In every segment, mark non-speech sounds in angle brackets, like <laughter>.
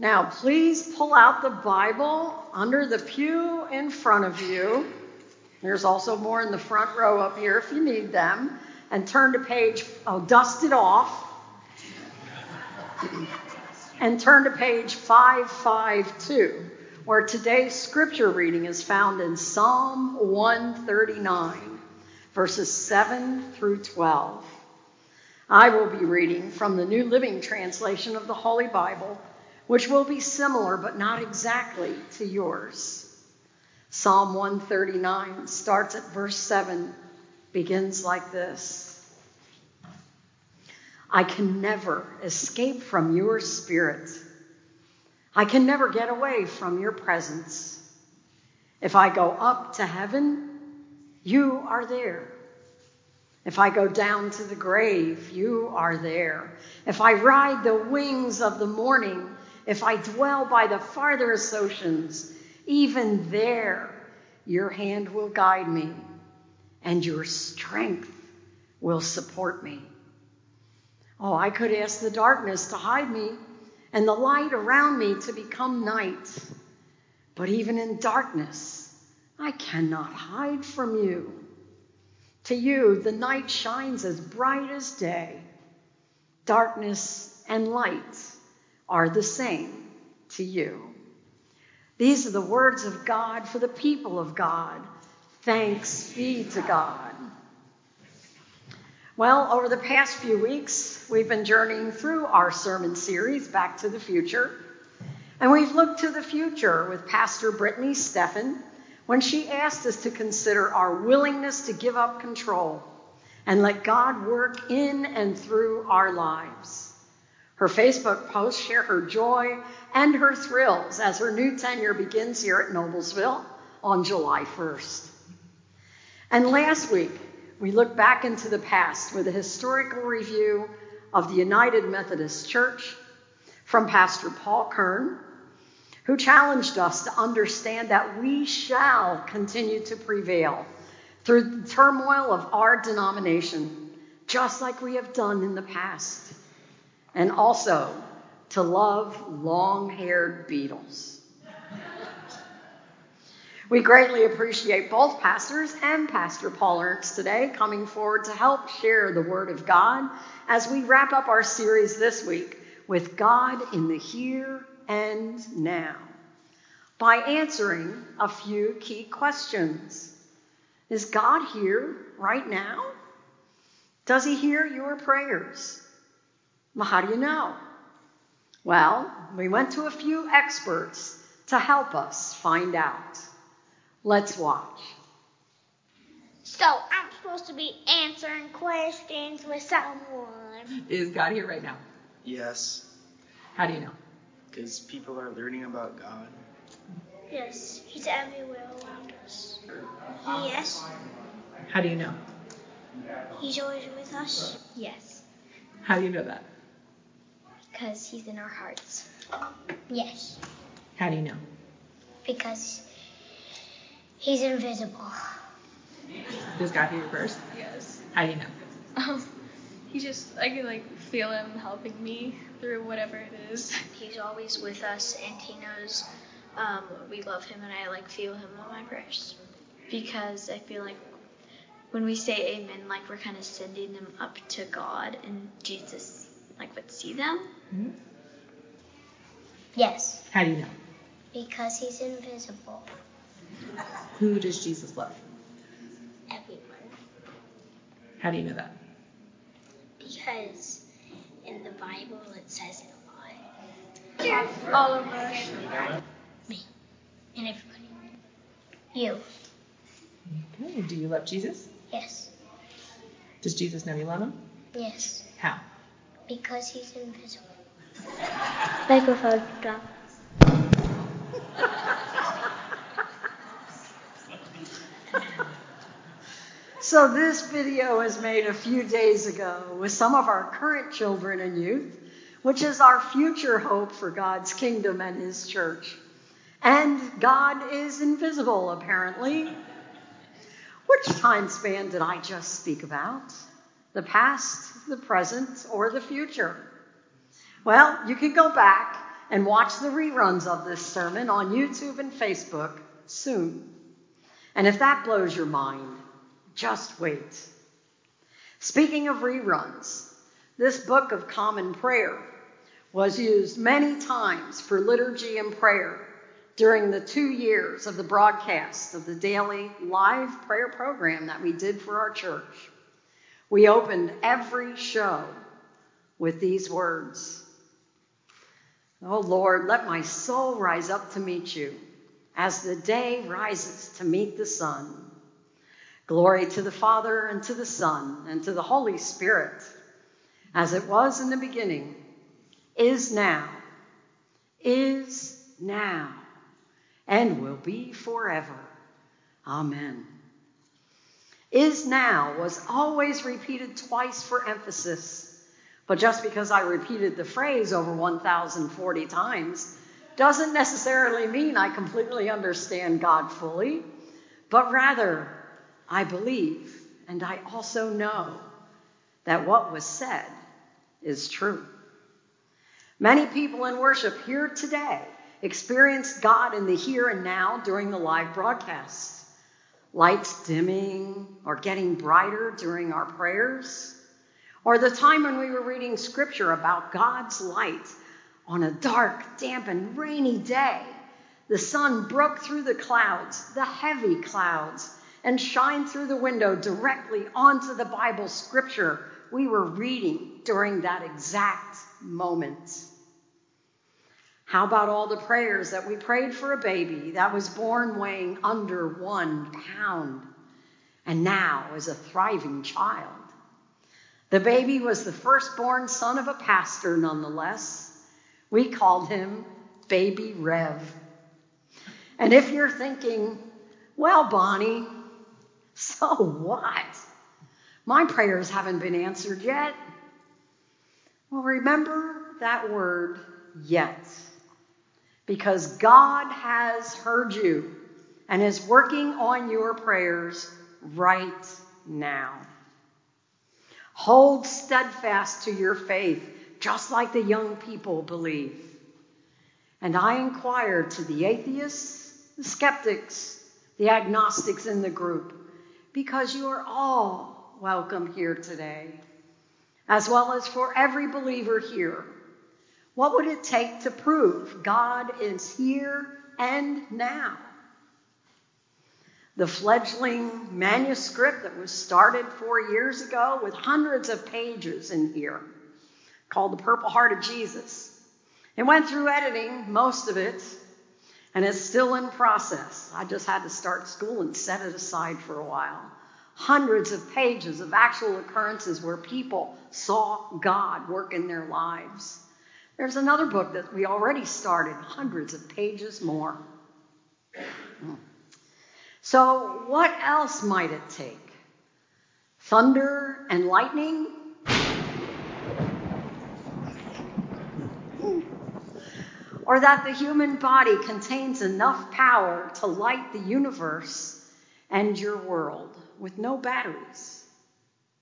Now, please pull out the Bible under the pew in front of you. There's also more in the front row up here if you need them. And turn to page, oh, dust it off. and turn to page 552, where today's scripture reading is found in Psalm 139, verses 7 through 12. I will be reading from the New Living Translation of the Holy Bible which will be similar but not exactly to yours. Psalm 139 starts at verse 7, begins like this I can never escape from your spirit. I can never get away from your presence. If I go up to heaven, you are there. If I go down to the grave, you are there. If I ride the wings of the morning, if I dwell by the farthest oceans, even there your hand will guide me, and your strength will support me. Oh, I could ask the darkness to hide me, and the light around me to become night. But even in darkness, I cannot hide from you. To you, the night shines as bright as day. Darkness and light are the same to you. These are the words of God for the people of God. Thanks be to God. Well, over the past few weeks, we've been journeying through our sermon series, Back to the Future. And we've looked to the future with Pastor Brittany Steffen when she asked us to consider our willingness to give up control and let God work in and through our lives. Her Facebook posts share her joy and her thrills as her new tenure begins here at Noblesville on July 1st. And last week, we looked back into the past with a historical review of the United Methodist Church from Pastor Paul Kern, who challenged us to understand that we shall continue to prevail through the turmoil of our denomination, just like we have done in the past and also to love long haired beetles. We greatly appreciate both pastors and Pastor Paul Ernst today coming forward to help share the Word of God as we wrap up our series this week with God in the here and now by answering a few key questions. Is God here right now? Does He hear your prayers? Well, how do you know? Well, we went to a few experts to help us find out. Let's watch. So I'm supposed to be answering questions with someone. Is God here right now? Yes. How do you know? Because people are learning about God. Yes, He's everywhere around us. Yes. How do you know? He's always with us. Yes. How do you know that? Because he's in our hearts. Yes. How do you know? Because he's invisible. Does God hear your prayers? Yes. How do you know? Um, he just, I can like feel him helping me through whatever it is. He's always with us and he knows um, we love him and I like feel him on my prayers. Because I feel like when we say amen, like we're kind of sending them up to God and Jesus like would see them. Mm-hmm. Yes. How do you know? Because he's invisible. Who does Jesus love? Everyone. How do you know that? Because in the Bible it says it a lot. All of us. Me. And everybody. You. Okay. Do you love Jesus? Yes. Does Jesus know you love him? Yes. How? Because he's invisible. Microphone drop. So, this video was made a few days ago with some of our current children and youth, which is our future hope for God's kingdom and His church. And God is invisible, apparently. Which time span did I just speak about? The past, the present, or the future? Well, you can go back and watch the reruns of this sermon on YouTube and Facebook soon. And if that blows your mind, just wait. Speaking of reruns, this book of common prayer was used many times for liturgy and prayer during the two years of the broadcast of the daily live prayer program that we did for our church. We opened every show with these words Oh Lord, let my soul rise up to meet you as the day rises to meet the sun. Glory to the Father, and to the Son, and to the Holy Spirit, as it was in the beginning, is now, is now, and will be forever. Amen. Is now was always repeated twice for emphasis. But just because I repeated the phrase over 1,040 times doesn't necessarily mean I completely understand God fully, but rather I believe and I also know that what was said is true. Many people in worship here today experienced God in the here and now during the live broadcast. Lights dimming or getting brighter during our prayers, or the time when we were reading scripture about God's light on a dark, damp, and rainy day. The sun broke through the clouds, the heavy clouds, and shined through the window directly onto the Bible scripture we were reading during that exact moment. How about all the prayers that we prayed for a baby that was born weighing under one pound and now is a thriving child? The baby was the firstborn son of a pastor, nonetheless. We called him Baby Rev. And if you're thinking, well, Bonnie, so what? My prayers haven't been answered yet. Well, remember that word, yet. Because God has heard you and is working on your prayers right now. Hold steadfast to your faith, just like the young people believe. And I inquired to the atheists, the skeptics, the agnostics in the group, because you are all welcome here today, as well as for every believer here. What would it take to prove God is here and now? the fledgling manuscript that was started four years ago with hundreds of pages in here called The Purple Heart of Jesus. It went through editing, most of it, and it's still in process. I just had to start school and set it aside for a while. Hundreds of pages of actual occurrences where people saw God work in their lives. There's another book that we already started, hundreds of pages more. So, what else might it take? Thunder and lightning? Or that the human body contains enough power to light the universe and your world with no batteries.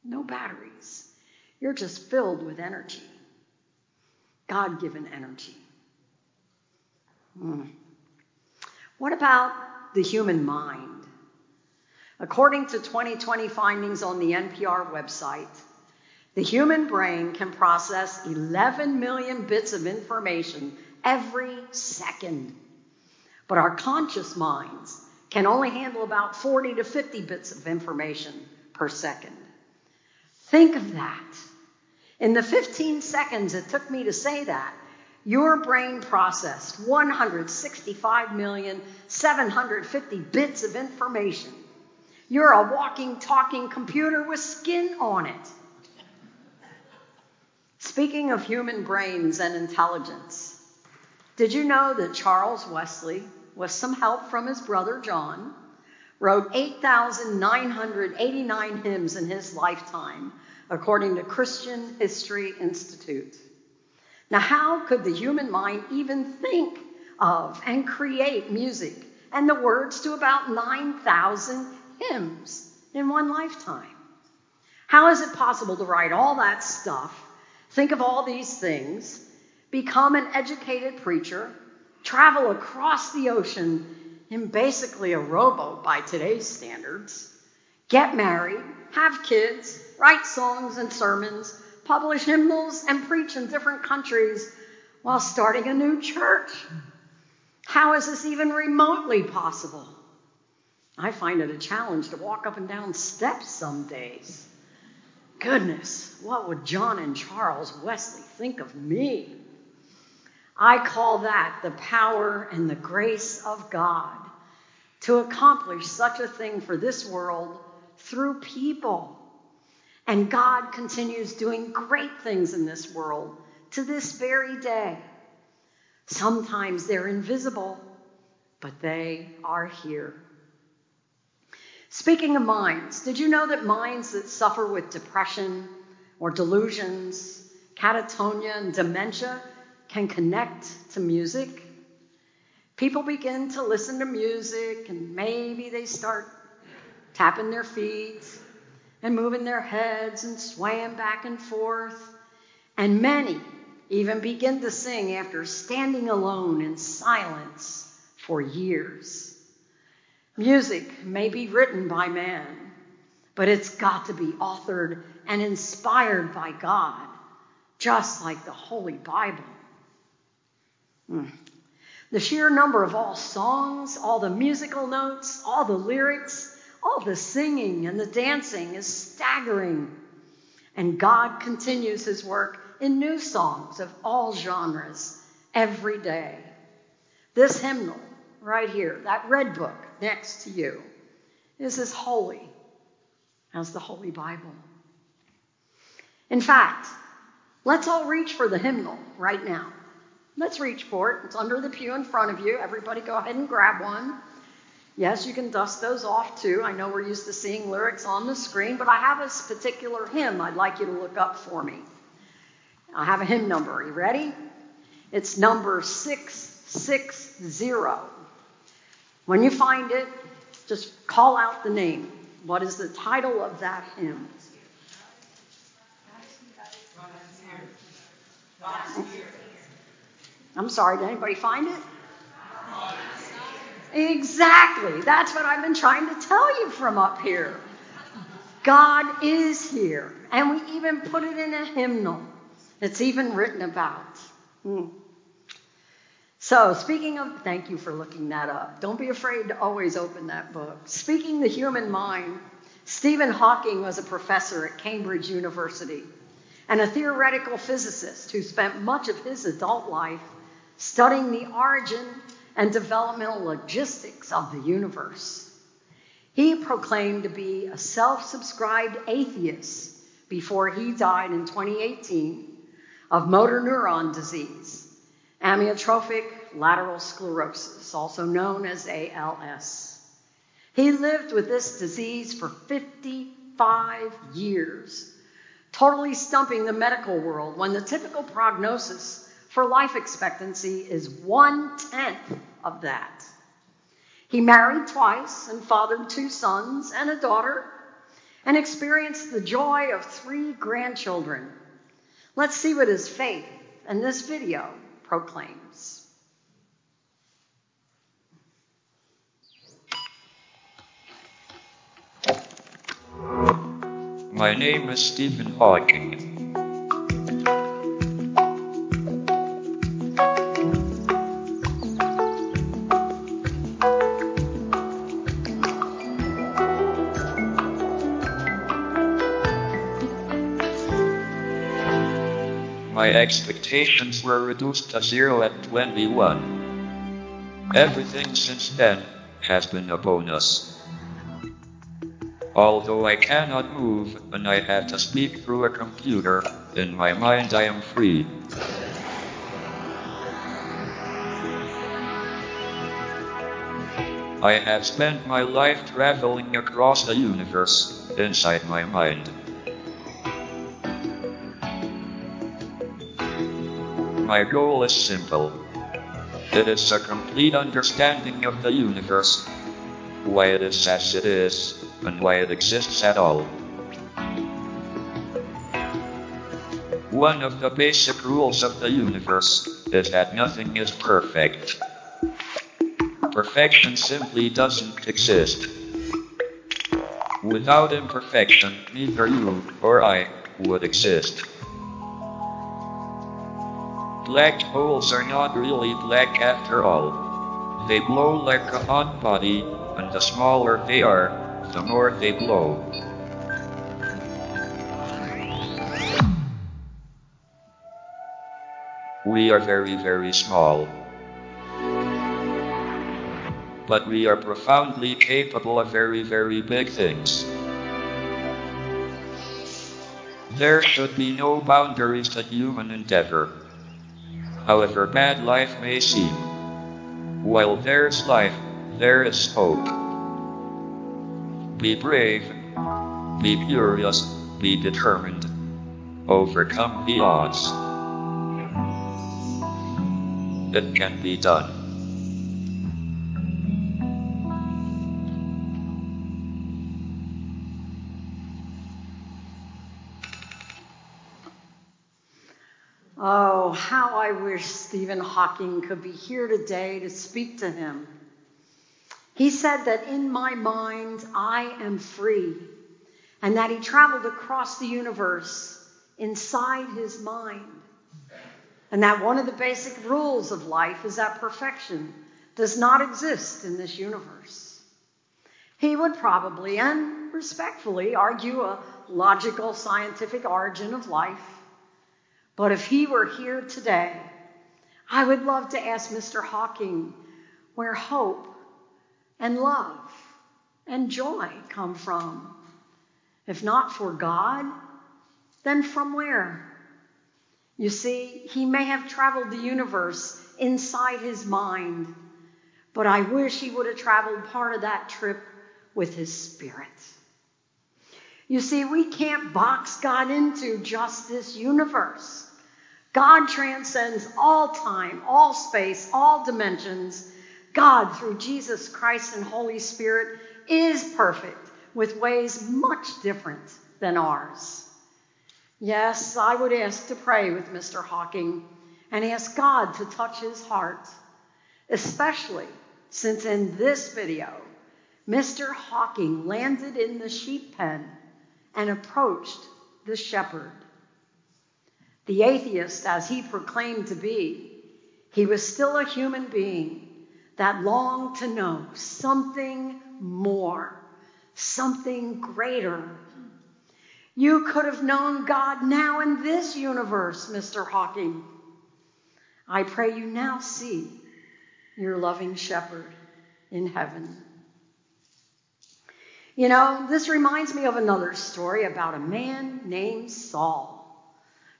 No batteries. You're just filled with energy. God given energy. Hmm. What about the human mind? According to 2020 findings on the NPR website, the human brain can process 11 million bits of information every second. But our conscious minds can only handle about 40 to 50 bits of information per second. Think of that. In the 15 seconds it took me to say that, your brain processed 165,750 bits of information you're a walking, talking computer with skin on it. Speaking of human brains and intelligence, did you know that Charles Wesley, with some help from his brother John, wrote 8,989 hymns in his lifetime, according to Christian History Institute? Now, how could the human mind even think of and create music and the words to about 9,000 hymns in one lifetime. How is it possible to write all that stuff, think of all these things, become an educated preacher, travel across the ocean in basically a rowboat by today's standards, get married, have kids, write songs and sermons, publish hymnals, and preach in different countries while starting a new church. How is this even remotely possible? I find it a challenge to walk up and down steps some days. Goodness, what would John and Charles Wesley think of me? I call that the power and the grace of God to accomplish such a thing for this world through people. And God continues doing great things in this world to this very day. Sometimes they're invisible, but they are here. Speaking of minds, did you know that minds that suffer with depression or delusions, catatonia, and dementia can connect to music? People begin to listen to music and maybe they start tapping their feet and moving their heads and swaying back and forth. And many even begin to sing after standing alone in silence for years. Music may be written by man, but it's got to be authored and inspired by God, just like the Holy Bible. Hmm. The sheer number of all songs, all the musical notes, all the lyrics, all the singing and the dancing is staggering. And God continues his work in new songs of all genres every day. This hymnal right here, that red book next to you, is as holy as the Holy Bible. In fact, let's all reach for the hymnal right now. Let's reach for it. It's under the pew in front of you. Everybody go ahead and grab one. Yes, you can dust those off too. I know we're used to seeing lyrics on the screen, but I have a particular hymn I'd like you to look up for me. I have a hymn number. Are you ready? It's number 660. When you find it, just call out the name. What is the title of that hymn? I'm sorry, did anybody find it? Exactly. That's what I've been trying to tell you from up here. God is here. And we even put it in a hymnal. It's even written about. Hmm. So, speaking of, thank you for looking that up. Don't be afraid to always open that book. Speaking the human mind, Stephen Hawking was a professor at Cambridge University and a theoretical physicist who spent much of his adult life studying the origin and developmental logistics of the universe. He proclaimed to be a self subscribed atheist before he died in 2018 of motor neuron disease, amyotrophic lateral sclerosis, also known as ALS. He lived with this disease for 55 years, totally stumping the medical world when the typical prognosis for life expectancy is one tenth of that. He married twice and fathered two sons and a daughter and experienced the joy of three grandchildren. Let's see what his faith and this video proclaims. My name is Stephen Hawking. My expectations were reduced to zero at 21. Everything since then has been a bonus. Although I cannot move and I have to speak through a computer, in my mind I am free. I have spent my life traveling across the universe inside my mind. My goal is simple. It is a complete understanding of the universe, why it is as it is, and why it exists at all. One of the basic rules of the universe is that nothing is perfect. Perfection simply doesn't exist. Without imperfection, neither you or I would exist. Black holes are not really black after all. They glow like a hot body, and the smaller they are, the more they glow. We are very, very small. But we are profoundly capable of very, very big things. There should be no boundaries to human endeavor. However bad life may seem, while there's life, there is hope. Be brave, be curious, be determined. Overcome the odds. It can be done. I wish Stephen Hawking could be here today to speak to him. He said that in my mind I am free, and that he traveled across the universe inside his mind. And that one of the basic rules of life is that perfection does not exist in this universe. He would probably and respectfully argue a logical scientific origin of life. But if he were here today, I would love to ask Mr. Hawking where hope and love and joy come from. If not for God, then from where? You see, he may have traveled the universe inside his mind, but I wish he would have traveled part of that trip with his spirit. You see, we can't box God into just this universe. God transcends all time, all space, all dimensions. God, through Jesus Christ and Holy Spirit, is perfect with ways much different than ours. Yes, I would ask to pray with Mr. Hawking and ask God to touch his heart, especially since in this video, Mr. Hawking landed in the sheep pen and approached the shepherd. The atheist, as he proclaimed to be, he was still a human being that longed to know something more, something greater. You could have known God now in this universe, Mr. Hawking. I pray you now see your loving shepherd in heaven. You know, this reminds me of another story about a man named Saul,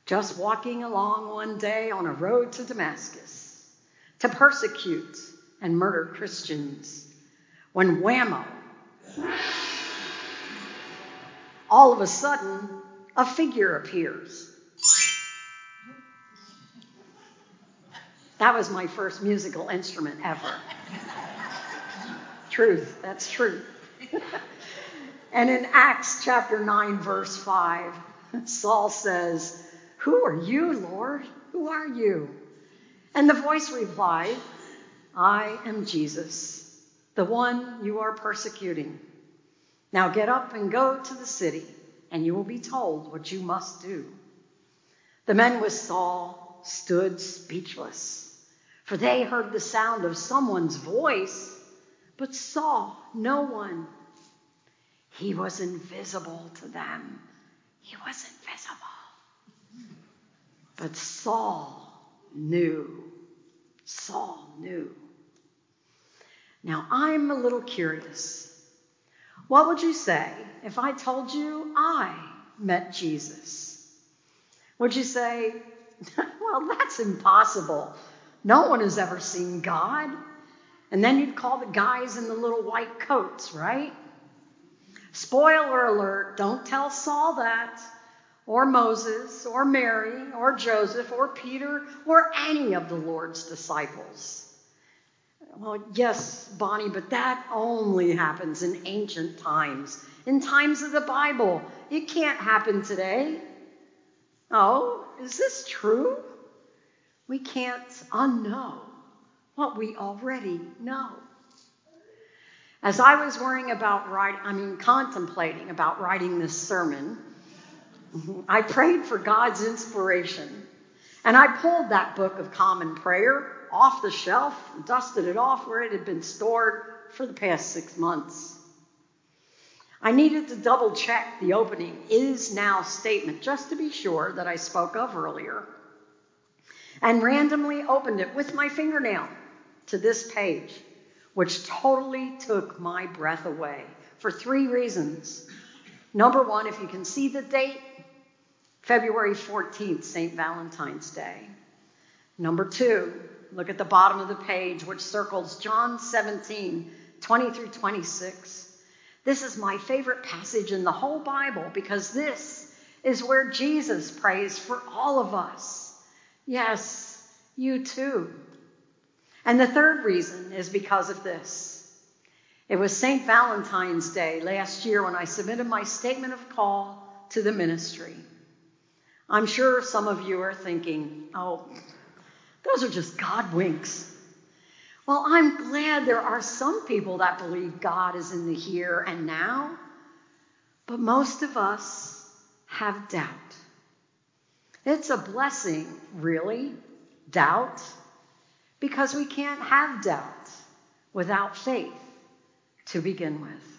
just walking along one day on a road to Damascus to persecute and murder Christians. When whammo, all of a sudden, a figure appears. That was my first musical instrument ever. truth, that's true. and in Acts chapter 9, verse 5, Saul says, Who are you, Lord? Who are you? And the voice replied, I am Jesus, the one you are persecuting. Now get up and go to the city, and you will be told what you must do. The men with Saul stood speechless, for they heard the sound of someone's voice, but saw no one. He was invisible to them. He was invisible. But Saul knew. Saul knew. Now, I'm a little curious. What would you say if I told you I met Jesus? Would you say, <laughs> well, that's impossible. No one has ever seen God. And then you'd call the guys in the little white coats, right? Spoiler alert, don't tell Saul that, or Moses, or Mary, or Joseph, or Peter, or any of the Lord's disciples. Well, yes, Bonnie, but that only happens in ancient times, in times of the Bible. It can't happen today. Oh, is this true? We can't unknow what we already know. As I was worrying about writing, I mean, contemplating about writing this sermon, I prayed for God's inspiration. And I pulled that book of common prayer off the shelf dusted it off where it had been stored for the past six months. I needed to double check the opening is now statement just to be sure that I spoke of earlier and randomly opened it with my fingernail to this page, which totally took my breath away for three reasons. Number one, if you can see the date, February 14th, St. Valentine's Day. Number two, look at the bottom of the page, which circles John 17, 20 through 26. This is my favorite passage in the whole Bible because this is where Jesus prays for all of us. Yes, you too. And the third reason is because of this. It was St. Valentine's Day last year when I submitted my statement of call to the ministry. I'm sure some of you are thinking, oh, those are just God winks. Well, I'm glad there are some people that believe God is in the here and now, but most of us have doubt. It's a blessing, really, doubt, because we can't have doubt without faith to begin with.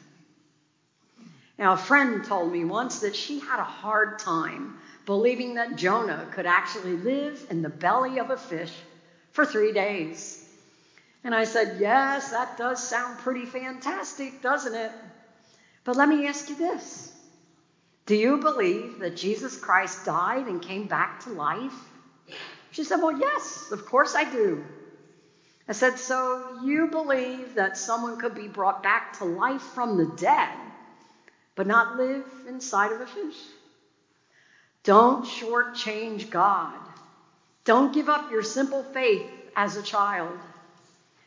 Now, a friend told me once that she had a hard time believing that Jonah could actually live in the belly of a fish for three days. And I said, Yes, that does sound pretty fantastic, doesn't it? But let me ask you this Do you believe that Jesus Christ died and came back to life? She said, Well, yes, of course I do. I said, So you believe that someone could be brought back to life from the dead, but not live inside of a fish? Don't shortchange God. Don't give up your simple faith as a child.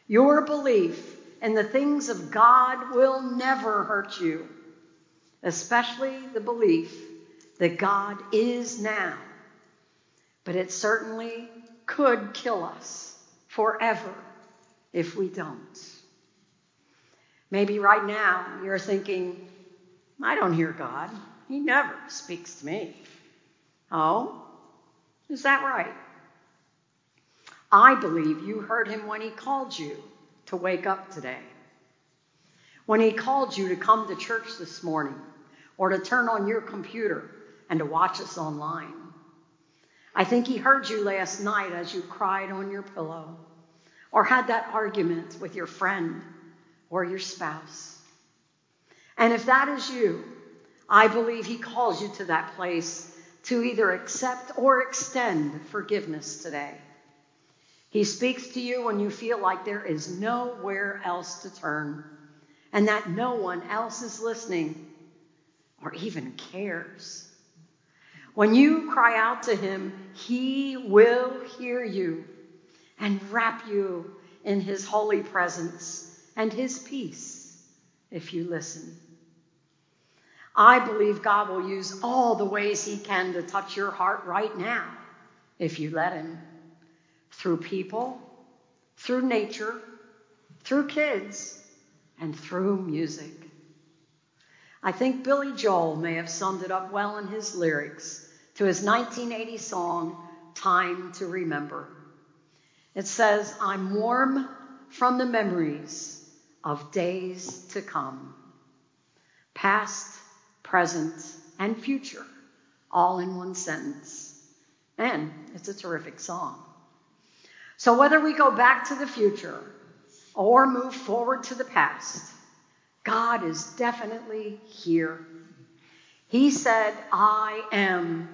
Your belief in the things of God will never hurt you, especially the belief that God is now. But it certainly could kill us forever if we don't. Maybe right now you're thinking, I don't hear God. He never speaks to me. Oh, is that right? I believe you heard him when he called you to wake up today. When he called you to come to church this morning or to turn on your computer and to watch us online. I think he heard you last night as you cried on your pillow or had that argument with your friend or your spouse. And if that is you, I believe he calls you to that place to either accept or extend forgiveness today. He speaks to you when you feel like there is nowhere else to turn and that no one else is listening or even cares. When you cry out to him, he will hear you and wrap you in his holy presence and his peace if you listen. I believe God will use all the ways he can to touch your heart right now if you let him. Through people, through nature, through kids, and through music. I think Billy Joel may have summed it up well in his lyrics to his 1980 song, Time to Remember. It says, I'm warm from the memories of days to come, past, present, and future, all in one sentence. And it's a terrific song. So whether we go back to the future or move forward to the past, God is definitely here. He said, I am,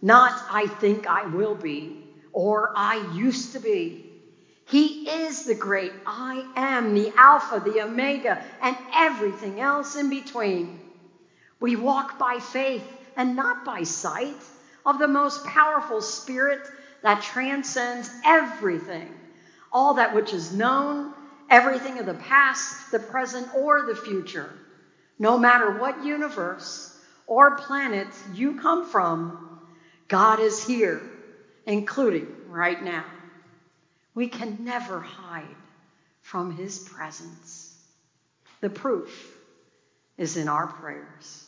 not I think I will be or I used to be. He is the great I am, the Alpha, the Omega, and everything else in between. We walk by faith and not by sight of the most powerful Spirit that transcends everything, all that which is known, everything of the past, the present, or the future. No matter what universe or planet you come from, God is here, including right now. We can never hide from his presence. The proof is in our prayers.